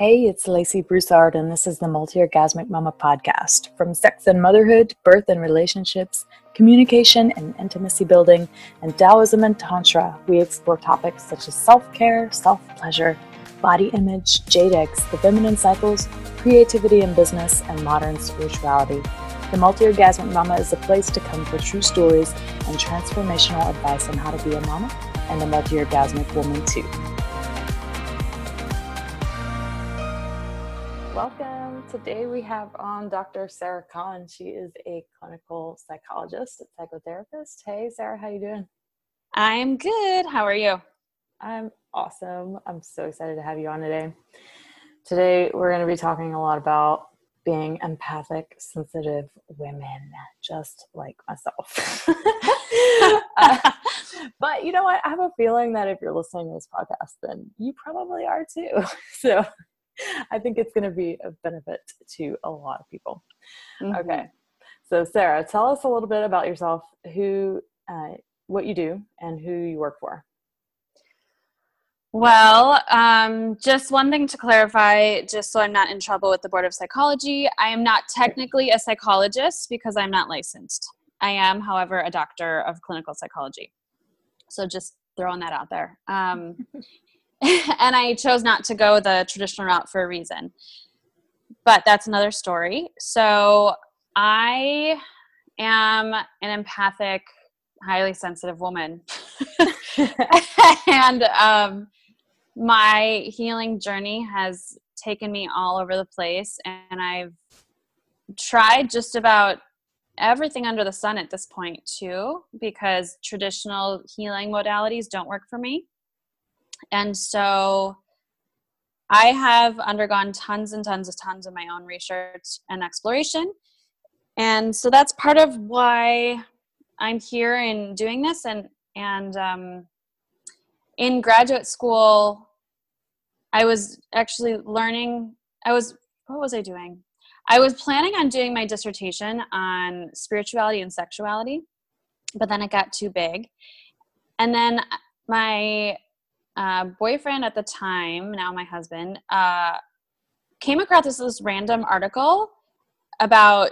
Hey, it's Lacey Broussard, and this is the Multi Orgasmic Mama podcast. From sex and motherhood, birth and relationships, communication and intimacy building, and Taoism and Tantra, we explore topics such as self care, self pleasure, body image, eggs, the feminine cycles, creativity in business, and modern spirituality. The Multi Orgasmic Mama is a place to come for true stories and transformational advice on how to be a mama and a multi orgasmic woman, too. Today we have on Dr. Sarah Kahn. She is a clinical psychologist and psychotherapist. Hey, Sarah, how you doing? I'm good. How are you? I'm awesome. I'm so excited to have you on today. Today we're going to be talking a lot about being empathic, sensitive women, just like myself. uh, but you know what? I have a feeling that if you're listening to this podcast, then you probably are too. So I think it's going to be a benefit to a lot of people. Mm-hmm. Okay. So, Sarah, tell us a little bit about yourself, who, uh, what you do, and who you work for. Well, um, just one thing to clarify, just so I'm not in trouble with the Board of Psychology. I am not technically a psychologist because I'm not licensed. I am, however, a doctor of clinical psychology. So just throwing that out there. Um, and I chose not to go the traditional route for a reason. But that's another story. So I am an empathic, highly sensitive woman. and um, my healing journey has taken me all over the place. And I've tried just about everything under the sun at this point, too, because traditional healing modalities don't work for me. And so I have undergone tons and tons of tons of my own research and exploration. And so that's part of why I'm here and doing this. And, and um, in graduate school, I was actually learning, I was, what was I doing? I was planning on doing my dissertation on spirituality and sexuality, but then it got too big. And then my uh, boyfriend at the time, now my husband, uh, came across this, this random article about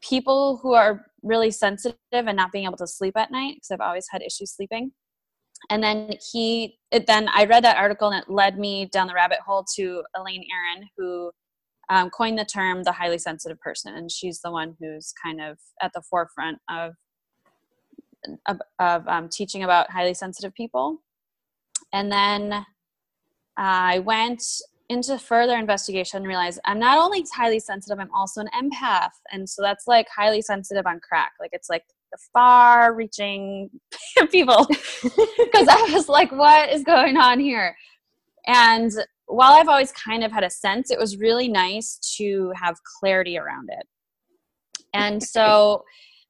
people who are really sensitive and not being able to sleep at night because I've always had issues sleeping. And then he, it, then I read that article and it led me down the rabbit hole to Elaine Aron, who um, coined the term the highly sensitive person, and she's the one who's kind of at the forefront of of, of um, teaching about highly sensitive people. And then I went into further investigation and realized I'm not only highly sensitive, I'm also an empath. And so that's like highly sensitive on crack. Like it's like the far reaching people. Because I was like, what is going on here? And while I've always kind of had a sense, it was really nice to have clarity around it. And so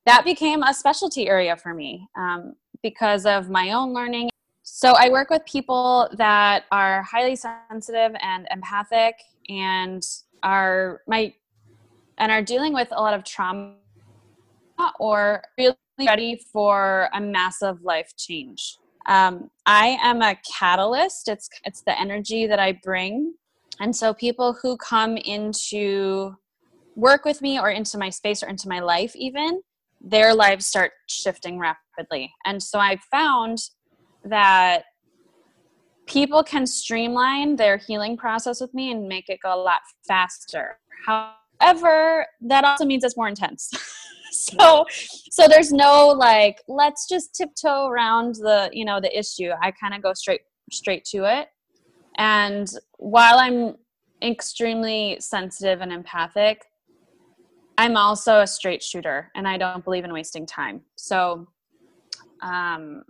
that became a specialty area for me um, because of my own learning so I work with people that are highly sensitive and empathic and are my and are dealing with a lot of trauma or really ready for a massive life change. Um, I am a catalyst. It's it's the energy that I bring, and so people who come into work with me or into my space or into my life, even their lives start shifting rapidly. And so I found that people can streamline their healing process with me and make it go a lot faster. However, that also means it's more intense. so so there's no like let's just tiptoe around the you know the issue. I kind of go straight straight to it. And while I'm extremely sensitive and empathic, I'm also a straight shooter and I don't believe in wasting time. So um,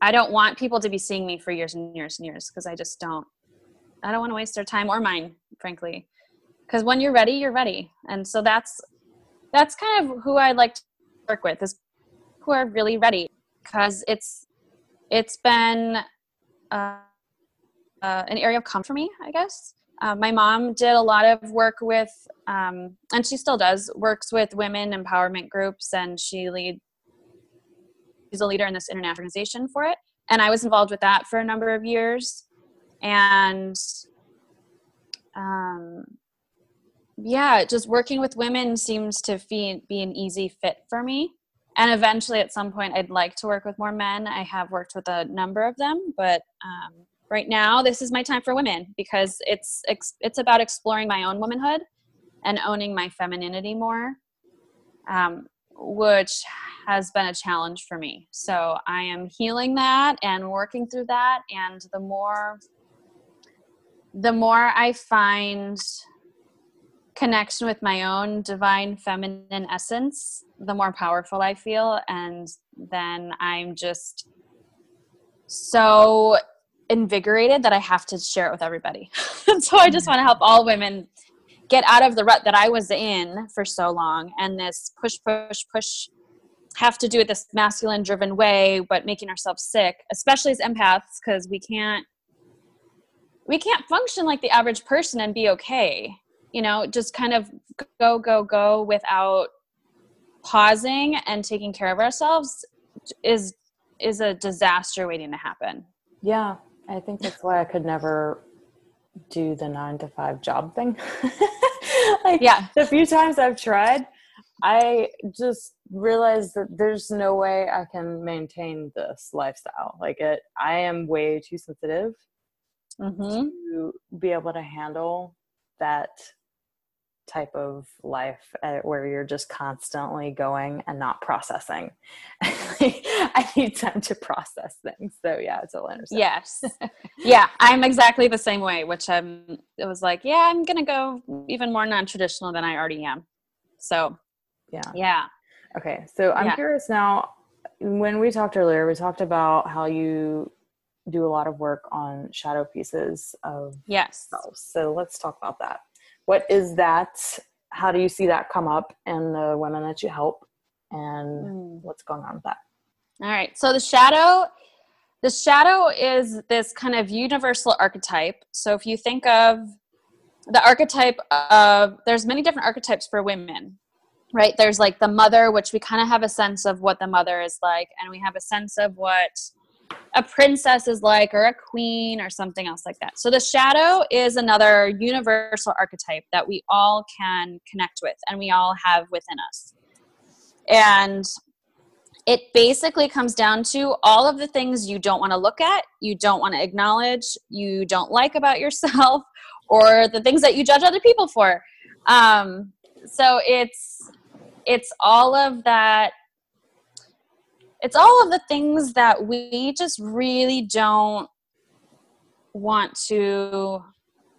I don't want people to be seeing me for years and years and years because I just don't. I don't want to waste their time or mine, frankly. Because when you're ready, you're ready, and so that's that's kind of who I like to work with is who are really ready because it's it's been uh, uh, an area of comfort for me, I guess. Uh, my mom did a lot of work with, um, and she still does, works with women empowerment groups, and she lead She's a leader in this international organization for it. And I was involved with that for a number of years. And uh, yeah, just working with women seems to be, be an easy fit for me. And eventually, at some point, I'd like to work with more men. I have worked with a number of them, but um, right now, this is my time for women because it's it's about exploring my own womanhood and owning my femininity more, um, which has been a challenge for me. So I am healing that and working through that. And the more the more I find connection with my own divine feminine essence, the more powerful I feel. And then I'm just so invigorated that I have to share it with everybody. so I just mm. want to help all women get out of the rut that I was in for so long and this push, push, push have to do it this masculine driven way, but making ourselves sick, especially as empaths, because we can't we can't function like the average person and be okay you know just kind of go go go without pausing and taking care of ourselves is is a disaster waiting to happen. Yeah i think that's why i could never do the nine to five job thing. Like yeah. the few times i've tried i just realized that there's no way i can maintain this lifestyle. Like it i am way too sensitive mm-hmm. to be able to handle that type of life uh, where you're just constantly going and not processing. I need time to process things. So yeah, it's all understand. Yes. yeah, I'm exactly the same way, which I'm it was like, yeah, I'm gonna go even more non-traditional than I already am. So yeah. Yeah. Okay. So I'm yeah. curious now, when we talked earlier, we talked about how you do a lot of work on shadow pieces of yes. So let's talk about that what is that? How do you see that come up in the women that you help and mm. what's going on with that? All right so the shadow the shadow is this kind of universal archetype. So if you think of the archetype of there's many different archetypes for women right? There's like the mother which we kind of have a sense of what the mother is like and we have a sense of what a princess is like or a queen or something else like that. So the shadow is another universal archetype that we all can connect with and we all have within us. And it basically comes down to all of the things you don't want to look at, you don't want to acknowledge, you don't like about yourself, or the things that you judge other people for. Um, so it's it's all of that it's all of the things that we just really don't want to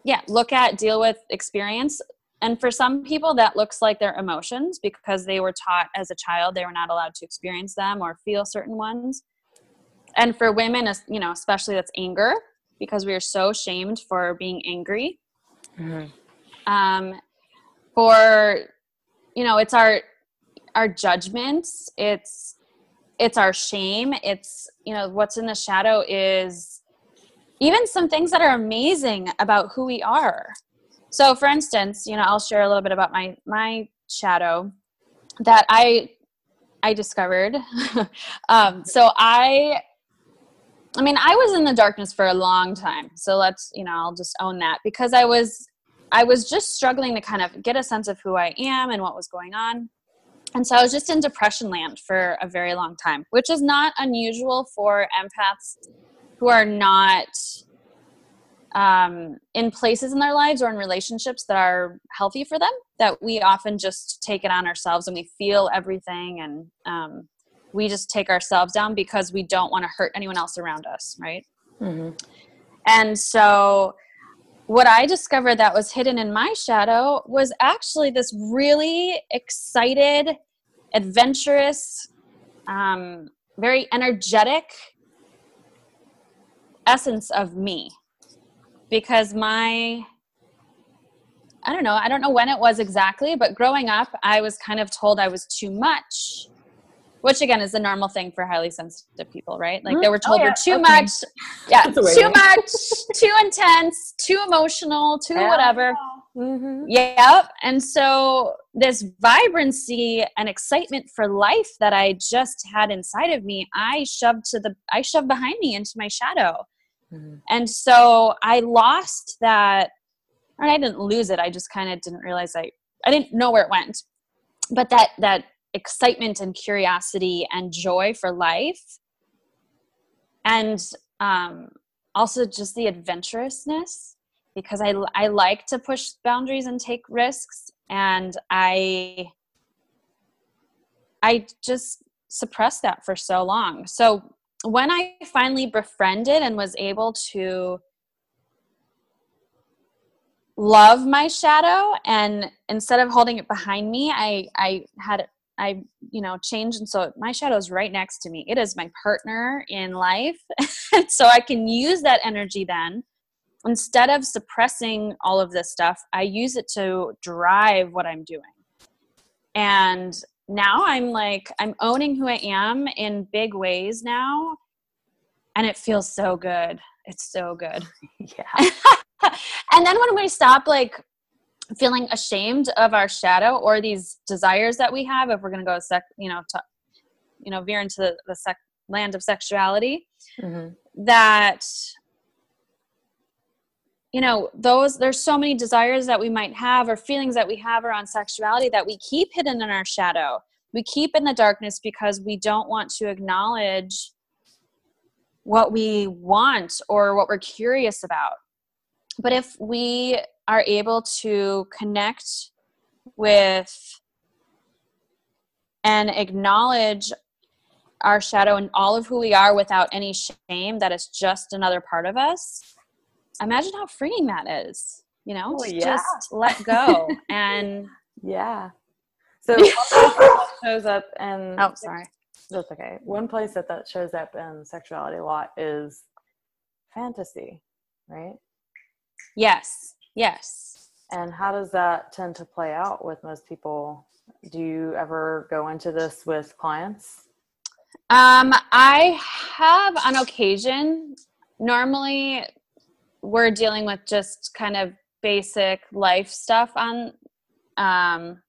yeah look at deal with experience. And for some people that looks like their emotions because they were taught as a child they were not allowed to experience them or feel certain ones. And for women you know especially that's anger because we are so shamed for being angry. Mm-hmm. um, for you know it's our our judgments. It's it's our shame. It's you know what's in the shadow is even some things that are amazing about who we are. So for instance you know i'll share a little bit about my my shadow that i i discovered. Um, so i i mean i was in the darkness for a long time. So let's you know i'll just own that because i was i was just struggling to kind of get a sense of who i am and what was going on and so I was just in depression land for a very long time, which is not unusual for empaths who are not um, in places in their lives or in relationships that are healthy for them. That we often just take it on ourselves and we feel everything and um, we just take ourselves down because we don't want to hurt anyone else around us, right? Mm-hmm. And so what I discovered that was hidden in my shadow was actually this really excited, adventurous, um, very energetic essence of me. Because my, I don't know, I don't know when it was exactly, but growing up, I was kind of told I was too much which again is a normal thing for highly sensitive people, right? Like they were told oh, yeah. we're too okay. much, yeah, too much, too intense, too emotional, too yeah. whatever. Mm-hmm. Yep. And so this vibrancy and excitement for life that I just had inside of me, I shoved to the, I shoved behind me into my shadow. Mm-hmm. And so I lost that and I didn't lose it. I just kind of didn't realize I I didn't know where it went. But that that excitement and curiosity and joy for life. And um, also just the adventurousness because I, I like to push boundaries and take risks. And i i just suppressed that for so long. So when i finally befriended and was able to love my shadow and instead of holding it behind me i i had i you know changed and so my shadow is right next to me. It is my partner in life. So i can use that energy then. Instead of suppressing all of this stuff i use it to drive what i'm doing. And now i'm like i'm owning who i am in big ways now and it feels so good. It's so good. Yeah. And then when we stop like feeling ashamed of our shadow or these desires that we have if we're going to go sec you know to, you know veer into the, the sec- land of sexuality mm-hmm. that you know those there's so many desires that we might have or feelings that we have around sexuality that we keep hidden in our shadow we keep in the darkness because we don't want to acknowledge what we want or what we're curious about but if we are able to connect with and acknowledge our shadow and all of who we are without any shame that is just another part of us imagine how freeing that is you know oh, yeah. just let go and yeah. So shows up and oh sorry. That's okay. One place that that shows up in sexuality a lot is fantasy right yes yes. And how does that tend to play out with most people? Do you ever go into this with clients? Um i have on occasion. Normally we're dealing with just kind of basic life stuff on um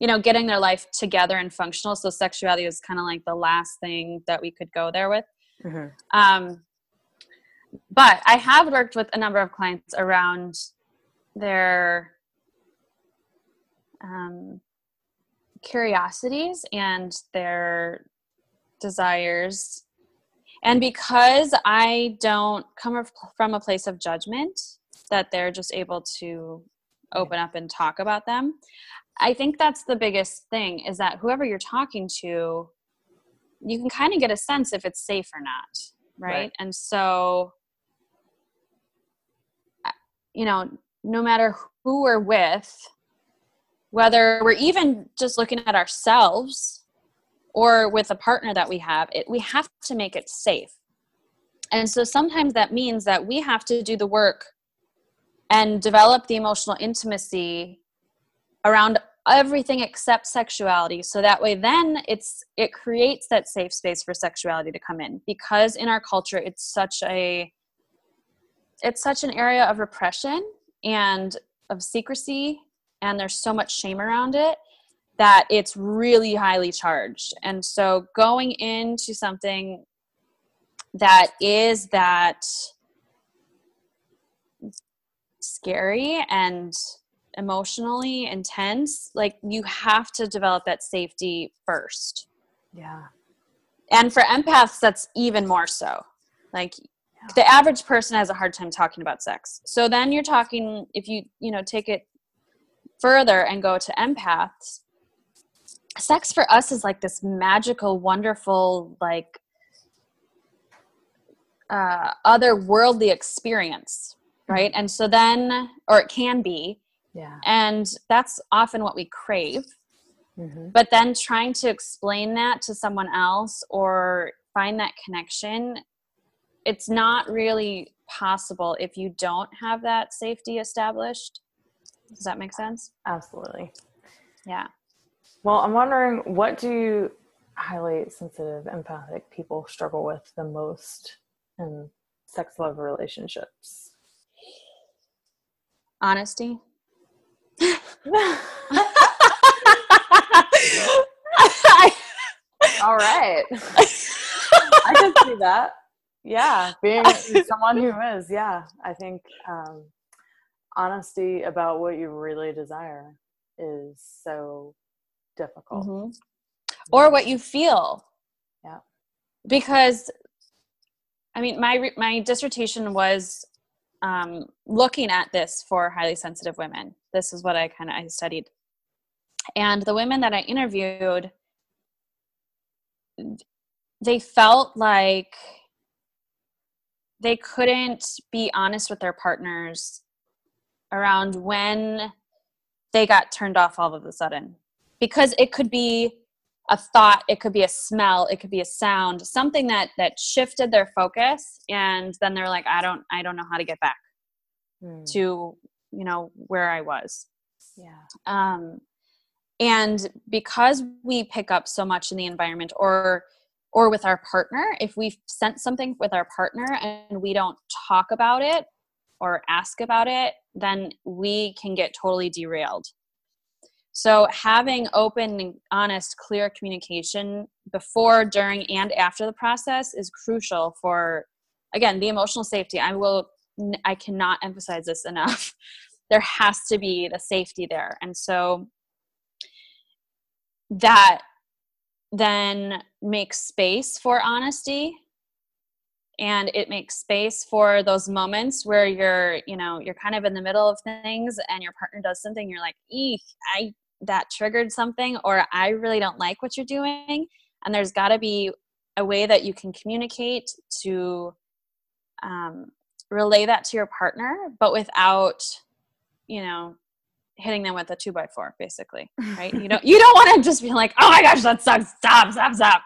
you know getting their life together and functional. So sexuality is kind of like the last thing that we could go there with. Mm-hmm. um but i have worked with a number of clients around their um curiosities and their desires and because I don't come from a place of judgment, that they're just able to open up and talk about them. I think that's the biggest thing is that whoever you're talking to, you can kind of get a sense if it's safe or not. Right. right. And so, you know, no matter who we're with, whether we're even just looking at ourselves or with a partner that we have it, we have to make it safe. And so sometimes that means that we have to do the work and develop the emotional intimacy around everything except sexuality. So that way then it's it creates that safe space for sexuality to come in because in our culture it's such a it's such an area of repression and of secrecy and there's so much shame around it that it's really highly charged. And so going into something that is that scary and emotionally intense, like you have to develop that safety first. Yeah. And for empaths, that's even more so. Like yeah. the average person has a hard time talking about sex. So then you're talking, if you, you know, take it further and go to empaths, sex for us is like this magical, wonderful, like uh, otherworldly experience, right? And so then, or it can be, yeah. And that's often what we crave. Mm-hmm. But then trying to explain that to someone else or find that connection, it's not really possible if you don't have that safety established. Does that make sense? Absolutely. Yeah. Well, I'm wondering what do highly sensitive, empathic people struggle with the most in sex love relationships? Honesty. All right. I can see that. Yeah, being someone who is, yeah, I think um, honesty about what you really desire is so difficult. Mm-hmm. Or what you feel. Yeah. Because I mean, my my dissertation was um, looking at this for highly sensitive women. This is what I kind of I studied, and the women that I interviewed, they felt like they couldn't be honest with their partners around when they got turned off all of a sudden. Because it could be a thought it could be a smell it could be a sound something that that shifted their focus and then they're like i don't i don't know how to get back hmm. to you know where i was. Yeah. Um and because we pick up so much in the environment or or with our partner if we've sent something with our partner and we don't talk about it or ask about it then we can get totally derailed so, having open, honest, clear communication before, during, and after the process is crucial for, again, the emotional safety. I will, I cannot emphasize this enough. There has to be the safety there. And so that then makes space for honesty. And it makes space for those moments where you're you know you're kind of in the middle of things and your partner does something you're like eek i that triggered something or i really don't like what you're doing. And there's got to be a way that you can communicate to um, relay that to your partner but without you know hitting them with a two by four basically right? You don't you don't want to just be like oh my gosh that sucks stop stop stop.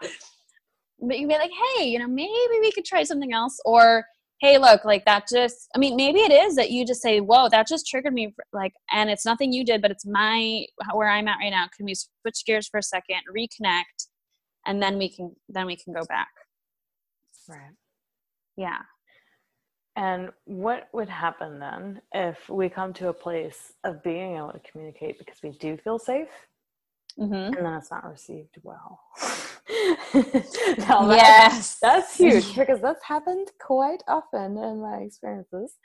But you be like hey you know maybe we could try something else or hey look like that just i mean maybe it is that you just say whoa that just triggered me like and it's nothing you did but it's my where i'm at right now. Can we switch gears for a second reconnect and then we can then we can go back? Right. Yeah and what would happen then if we come to a place of being able to communicate because we do feel safe mm-hmm. and then it's not received well yes, that's huge because that's happened quite often in my experiences,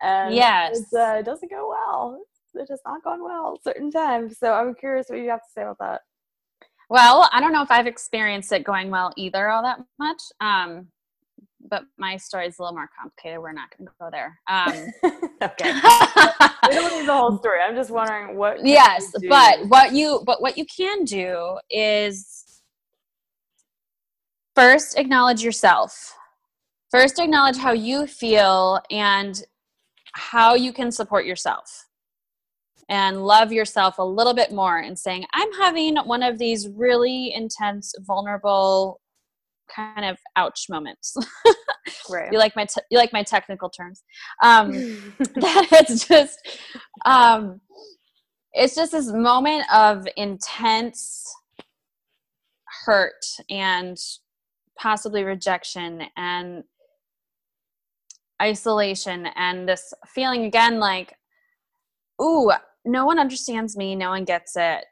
and yes, uh, it doesn't go well. It has not gone well certain times. So I'm curious what you have to say about that. Well, I don't know if I've experienced it going well either all that much. Um, but my story is a little more complicated. We're not going to go there. Um, okay. we don't need the whole story. I'm just wondering what. Yes, but what you but what you can do is first acknowledge yourself. First acknowledge how you feel and how you can support yourself. And love yourself a little bit more and saying, I'm having one of these really intense, vulnerable, kind of ouch moments. right. You like my te- you like my technical terms. Um, that it's just um, it's just this moment of intense hurt and possibly rejection and isolation and this feeling again like ooh no one understands me no one gets it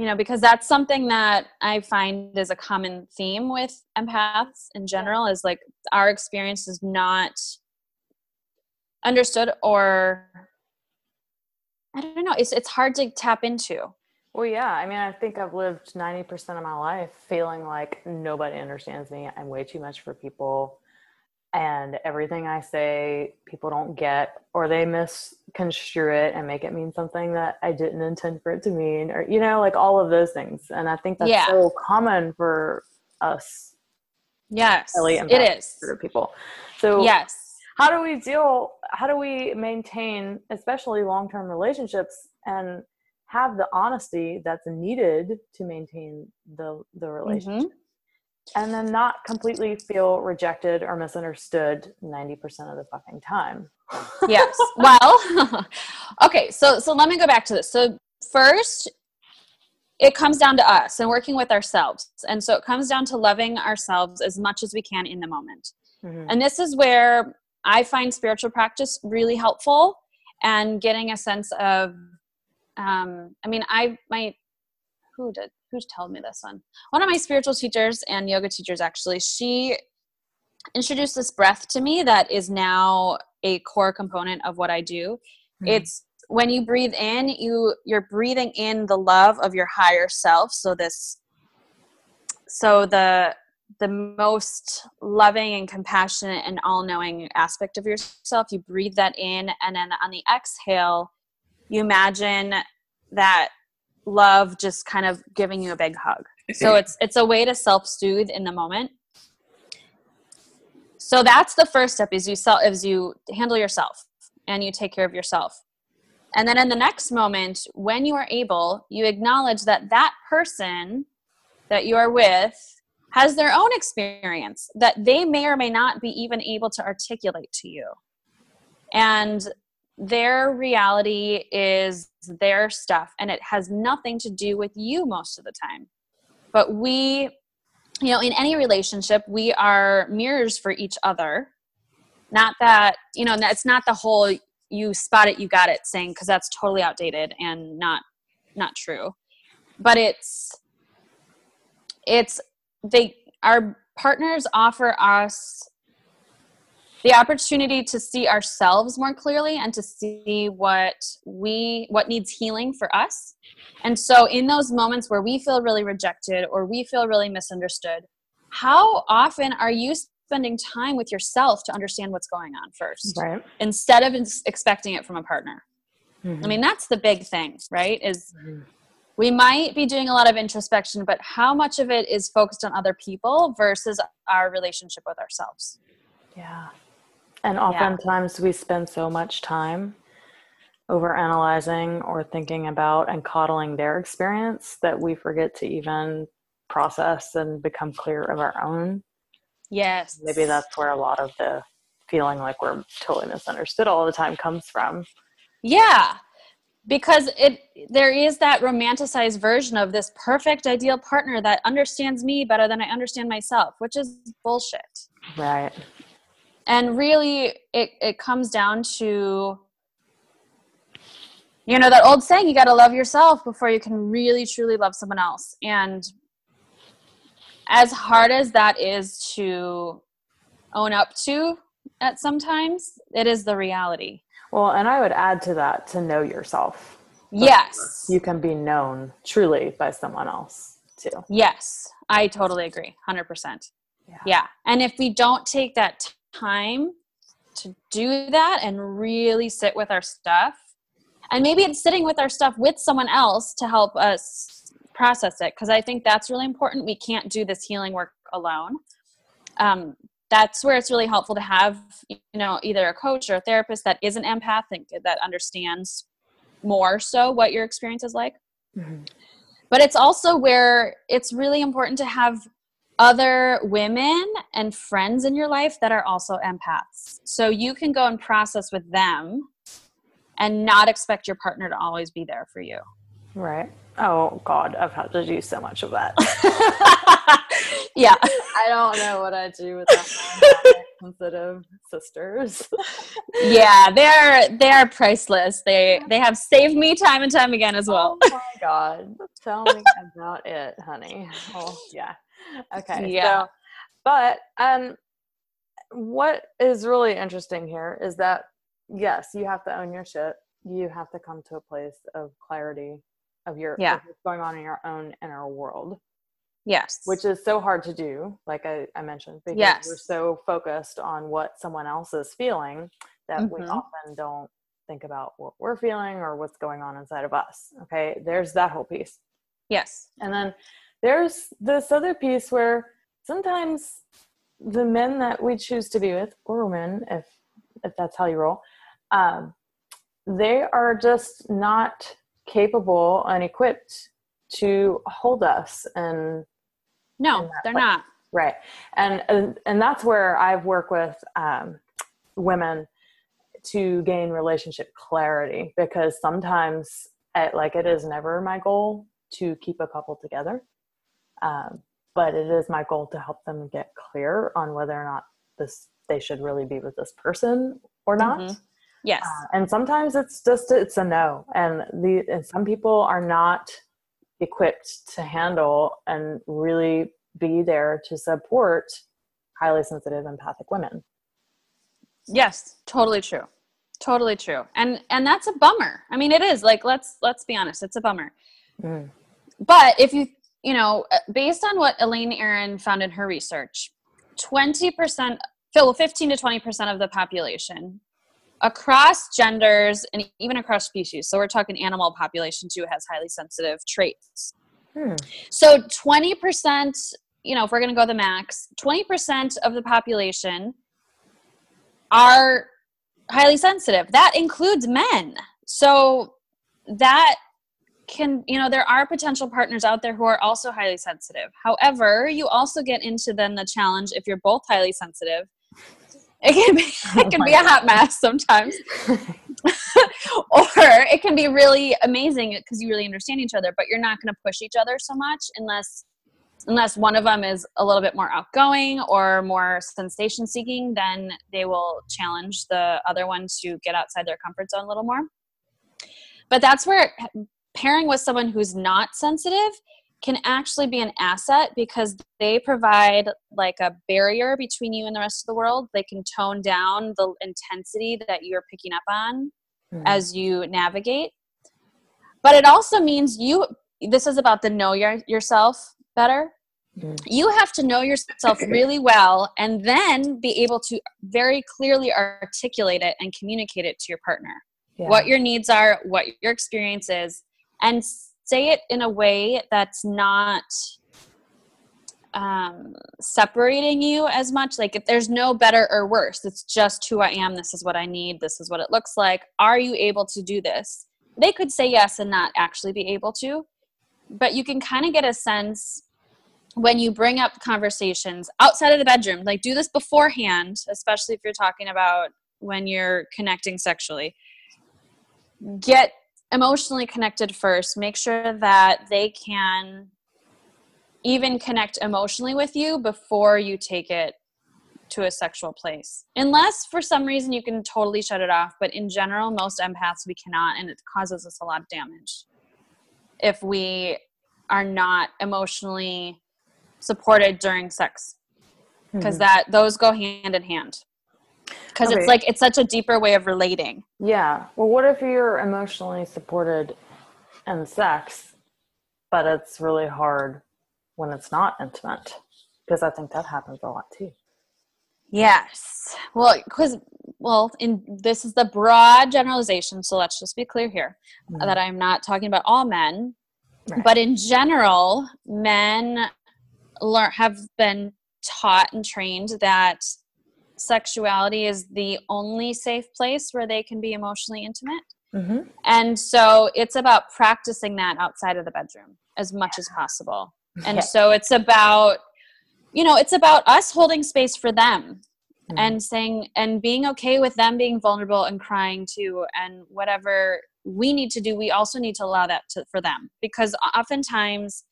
you know because that's something that i find is a common theme with empaths in general is like our experience is not understood or i don't know it's it's hard to tap into well, yeah. I mean, I think I've lived 90% of my life feeling like nobody understands me. I'm way too much for people. And everything I say, people don't get, or they misconstrue it and make it mean something that I didn't intend for it to mean, or, you know, like all of those things. And I think that's yeah. so common for us. Yes, it is. For people. So, yes. How do we deal? How do we maintain, especially long term relationships and have the honesty that's needed to maintain the the relationship mm-hmm. and then not completely feel rejected or misunderstood 90% of the fucking time yes well okay so so let me go back to this so first it comes down to us and working with ourselves and so it comes down to loving ourselves as much as we can in the moment mm-hmm. and this is where i find spiritual practice really helpful and getting a sense of um, I mean, I my who did who told me this one? One of my spiritual teachers and yoga teachers actually. She introduced this breath to me that is now a core component of what I do. mm-hmm. it's when you breathe in you you're breathing in the love of your higher self so this so the the most loving and compassionate and all-knowing aspect of yourself you breathe that in and then on the exhale you imagine that love just kind of giving you a big hug so it's it's a way to self-soothe in the moment so that's the first step is you self is you handle yourself and you take care of yourself and then in the next moment when you are able you acknowledge that that person that you are with has their own experience that they may or may not be even able to articulate to you. And their reality is their stuff, and it has nothing to do with you most of the time. But we, you know, in any relationship, we are mirrors for each other. Not that, you know, it's not the whole you spot it, you got it saying, because that's totally outdated and not not true. But it's it's they our partners offer us the opportunity to see ourselves more clearly and to see what we what needs healing for us and so in those moments where we feel really rejected or we feel really misunderstood how often are you spending time with yourself to understand what's going on first right instead of expecting it from a partner mm-hmm. i mean that's the big thing right is mm-hmm we might be doing a lot of introspection, but how much of it is focused on other people versus our relationship with ourselves? Yeah. And oftentimes yeah. we spend so much time over analyzing or thinking about and coddling their experience that we forget to even process and become clear of our own. Yes. Maybe that's where a lot of the feeling like we're totally misunderstood all the time comes from. Yeah because it there is that romanticized version of this perfect ideal partner that understands me better than I understand myself, which is bullshit. Right. And really it it comes down to you know that old saying you got to love yourself before you can really truly love someone else. And as hard as that is to own up to at sometimes, it is the reality well, and I would add to that to know yourself. Yes. You can be known truly by someone else too. Yes, I totally agree. 100%. Yeah. yeah. And if we don't take that time to do that and really sit with our stuff, and maybe it's sitting with our stuff with someone else to help us process it, because I think that's really important. We can't do this healing work alone. Um, that's where it's really helpful to have you know either a coach or a therapist that is an empathic that understands more so what your experience is like mm-hmm. but it's also where it's really important to have other women and friends in your life that are also empaths. So you can go and process with them and not expect your partner to always be there for you. Right. Oh god i've had to do so much of that. Yeah. I don't know what I'd do without my sensitive sisters. yeah, they're they are priceless. They they have saved me time and time again as well. Oh my god. Tell me about it, honey. Oh yeah. Okay. Yeah. So, but um what is really interesting here is that yes, you have to own your shit. You have to come to a place of clarity of your yeah. Of what's going on in your own inner world Yes. Which is so hard to do, like I, I mentioned, because yes. we're so focused on what someone else is feeling that mm-hmm. we often don't think about what we're feeling or what's going on inside of us. Okay. There's that whole piece. Yes. And then there's this other piece where sometimes the men that we choose to be with, or women, if if that's how you roll, um, they are just not capable and equipped to hold us and no they're place. not. Right. And, and and that's where i've worked with um, women to gain relationship clarity because sometimes it, like it is never my goal to keep a couple together um, but it is my goal to help them get clear on whether or not this they should really be with this person or not. Mm-hmm. yes. Uh, and sometimes it's just it's a no. And the and some people are not equipped to handle and really be there to support highly sensitive empathic women. Yes totally true. Totally true. And and that's a bummer. I mean it is. Like let's let's be honest. It's a bummer. Mm. but if you you know based on what elaine aron found in her research 20% fill 15 to 20% of the population across genders and even across species so we're talking animal population too has highly sensitive traits hmm. so 20% you know if we're going to go the max 20% of the population are highly sensitive. That includes men. So that can, you know, there are potential partners out there who are also highly sensitive. However, you also get into then the challenge if you're both highly sensitive. It can be, it can be a hot mess sometimes. or it can be really amazing because you really understand each other, but you're not going to push each other so much unless unless one of them is a little bit more outgoing or more sensation seeking, then they will challenge the other one to get outside their comfort zone a little more. But that's where pairing with someone who's not sensitive can actually be an asset because they provide like a barrier between you and the rest of the world. They can tone down the intensity that you're picking up on mm. as you navigate. But it also means you this is about the know your, yourself better. Mm. You have to know yourself really well and then be able to very clearly articulate it and communicate it to your partner. Yeah. What your needs are, what your experience is, and say it in a way that's not um, separating you as much. Like, if there's no better or worse, it's just who I am. This is what I need. This is what it looks like. Are you able to do this? They could say yes and not actually be able to but you can kind of get a sense when you bring up conversations outside of the bedroom like do this beforehand especially if you're talking about when you're connecting sexually get emotionally connected first make sure that they can even connect emotionally with you before you take it to a sexual place. Unless for some reason you can totally shut it off but in general most empaths we cannot and it causes us a lot of damage. If we are not emotionally supported during sex because mm-hmm. that those go hand in hand because okay. it's like it's such a deeper way of relating yeah well what if you're emotionally supported in sex but it's really hard when it's not intimate because i think that happens a lot too yes well because well in this is the broad generalization so let's just be clear here mm-hmm. that i'm not talking about all men right. but in general men learn have been taught and trained that sexuality is the only safe place where they can be emotionally intimate. Mm-hmm. And so it's about practicing that outside of the bedroom as much as possible. And yeah. so it's about, you know, it's about us holding space for them mm-hmm. and saying, and being okay with them being vulnerable and crying too, and whatever we need to do, we also need to allow that to, for them because oftentimes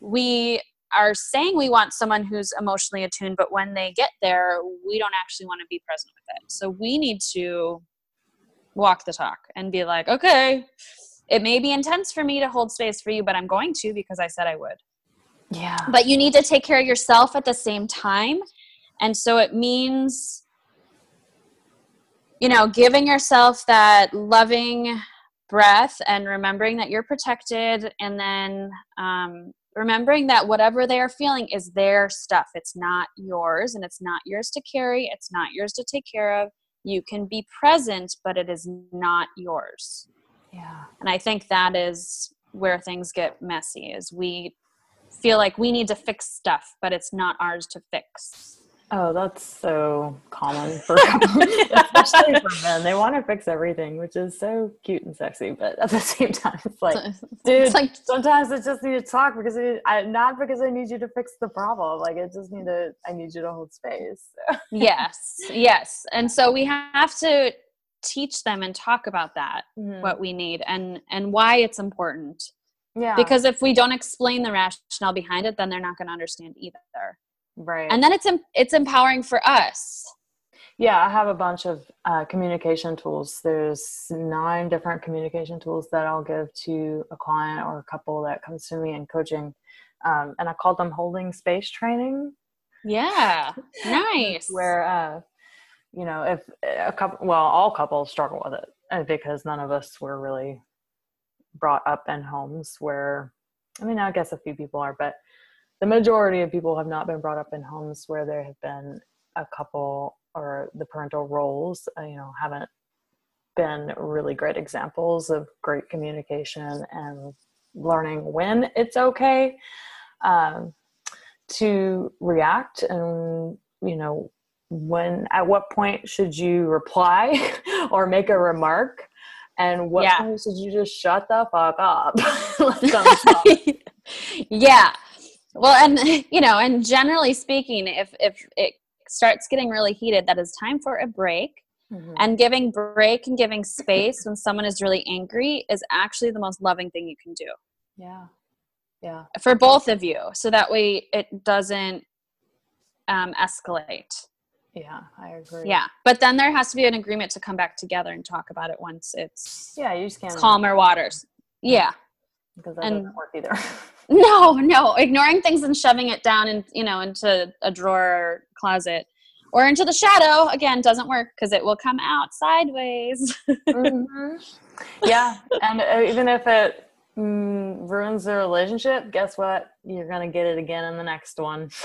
we are saying we want someone who's emotionally attuned, but when they get there, we don't actually want to be present with it. So we need to walk the talk and be like, okay, it may be intense for me to hold space for you, but I'm going to because I said I would. Yeah. But you need to take care of yourself at the same time. And so it means, you know, giving yourself that loving breath and remembering that you're protected and then um, remembering that whatever they are feeling is their stuff. It's not yours and it's not yours to carry, it's not yours to take care of. You can be present, but it is not yours. Yeah. And I think that is where things get messy is we feel like we need to fix stuff, but it's not ours to fix. Oh, that's so common for especially for men. They want to fix everything, which is so cute and sexy, but at the same time, it's like, dude, it's like, sometimes I just need to talk because it, I, not because I need you to fix the problem. Like, I just need to, I need you to hold space. yes, yes, and so we have to teach them and talk about that, mm-hmm. what we need, and and why it's important. Yeah, because if we don't explain the rationale behind it, then they're not going to understand either right. And then it's it's empowering for us. Yeah i have a bunch of uh, communication tools. There's nine different communication tools that i'll give to a client or a couple that comes to me in coaching um, and i call them holding space training. Yeah. Nice. where uh, you know, if a couple, well, all couples struggle with it because none of us were really brought up in homes where, I mean, I guess a few people are, but the majority of people have not been brought up in homes where there have been a couple or the parental roles, uh, you know, haven't been really great examples of great communication and learning when it's okay um, to react and you know when at what point should you reply or make a remark? And what yeah. point should you just shut the fuck up? Yeah well and you know and generally speaking if if it starts getting really heated that is time for a break mm-hmm. and giving break and giving space when someone is really angry is actually the most loving thing you can do yeah yeah for both of you so that way it doesn't um, escalate yeah, I agree. Yeah, but then there has to be an agreement to come back together and talk about it once it's yeah, you just can't calmer waters. Yeah, because that and, doesn't work either. no, no, ignoring things and shoving it down and you know into a drawer or closet or into the shadow again doesn't work because it will come out sideways. mm-hmm. Yeah, and uh, even if it mm, ruins the relationship, guess what? You're gonna get it again in the next one.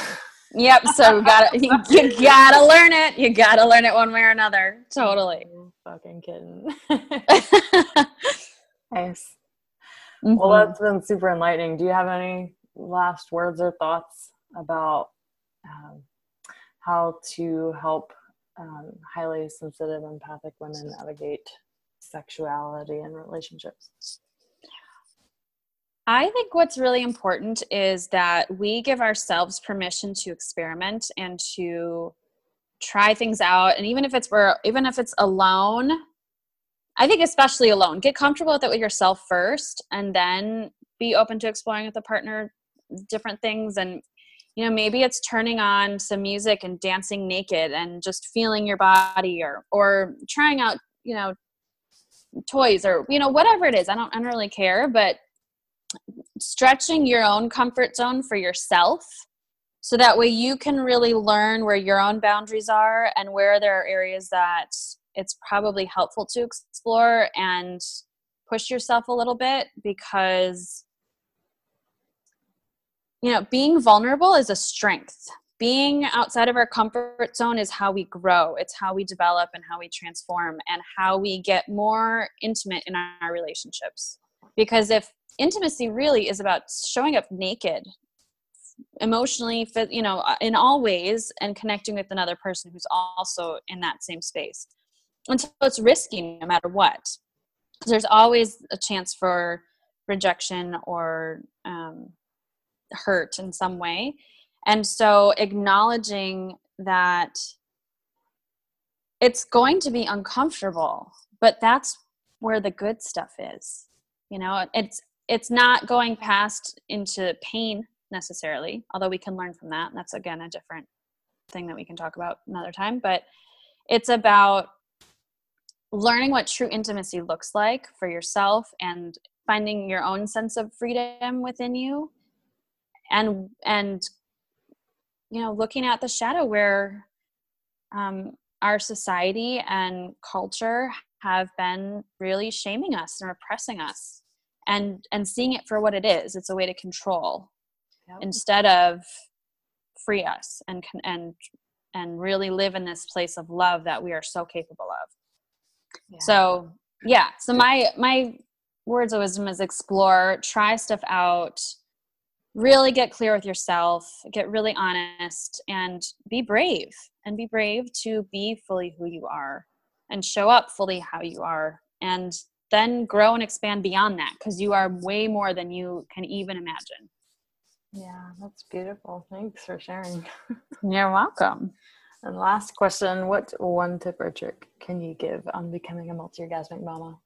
Yep. So gotta you, you, gotta learn it. You gotta learn it one way or another. Totally. fucking kidding. nice. Mm-hmm. Well, that's been super enlightening. Do you have any last words or thoughts about um, how to help um, highly sensitive, empathic women navigate sexuality and relationships? I think what's really important is that we give ourselves permission to experiment and to try things out. And even if it's for, even if it's alone, I think especially alone, get comfortable with it with yourself first, and then be open to exploring with a partner different things. And you know, maybe it's turning on some music and dancing naked and just feeling your body, or or trying out, you know, toys or you know whatever it is. I don't, I don't really care, but stretching your own comfort zone for yourself so that way you can really learn where your own boundaries are and where there are areas that it's probably helpful to explore and push yourself a little bit because you know being vulnerable is a strength. Being outside of our comfort zone is how we grow. It's how we develop and how we transform and how we get more intimate in our relationships. Because if intimacy really is about showing up naked emotionally you know in all ways and connecting with another person who's also in that same space and so it's risky no matter what. There's always a chance for rejection or um, hurt in some way. And so acknowledging that it's going to be uncomfortable but that's where the good stuff is. You know it's it's not going past into pain necessarily although we can learn from that. And that's again a different thing that we can talk about another time but it's about learning what true intimacy looks like for yourself and finding your own sense of freedom within you. And and you know looking at the shadow where um, our society and culture have been really shaming us and repressing us and and seeing it for what it is. It's a way to control yep. instead of free us and and and really live in this place of love that we are so capable of yeah. so yeah so my my words of wisdom is explore try stuff out really get clear with yourself get really honest and be brave and be brave to be fully who you are and show up fully how you are and then grow and expand beyond that because you are way more than you can even imagine. Yeah, that's beautiful. Thanks for sharing. You're welcome. And last question What one tip or trick can you give on becoming a multi orgasmic mama?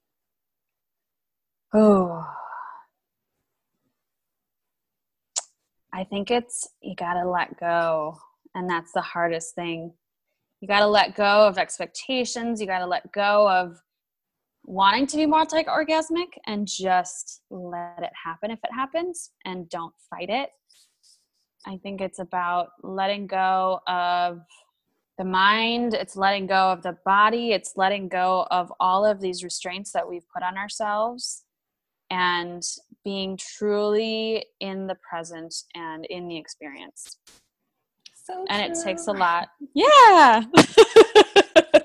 Oh, I think it's you got to let go. And that's the hardest thing. You got to let go of expectations. You got to let go of wanting to be multi orgasmic and just let it happen if it happens and don't fight it. I think it's about letting go of the mind, it's letting go of the body, it's letting go of all of these restraints that we've put on ourselves and being truly in the present and in the experience. So and it takes a lot. Yeah.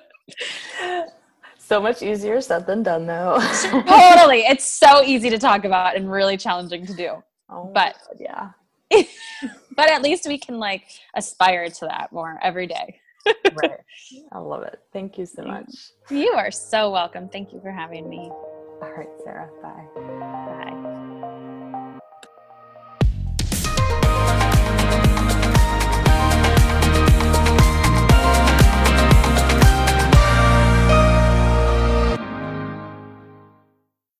so much easier said than done though. totally. It's so easy to talk about and really challenging to do. Oh, but God, yeah. but at least we can like aspire to that more every day. Right. I love it. Thank you so much. You are so welcome. Thank you for having me. All right, Sarah. Bye. Bye.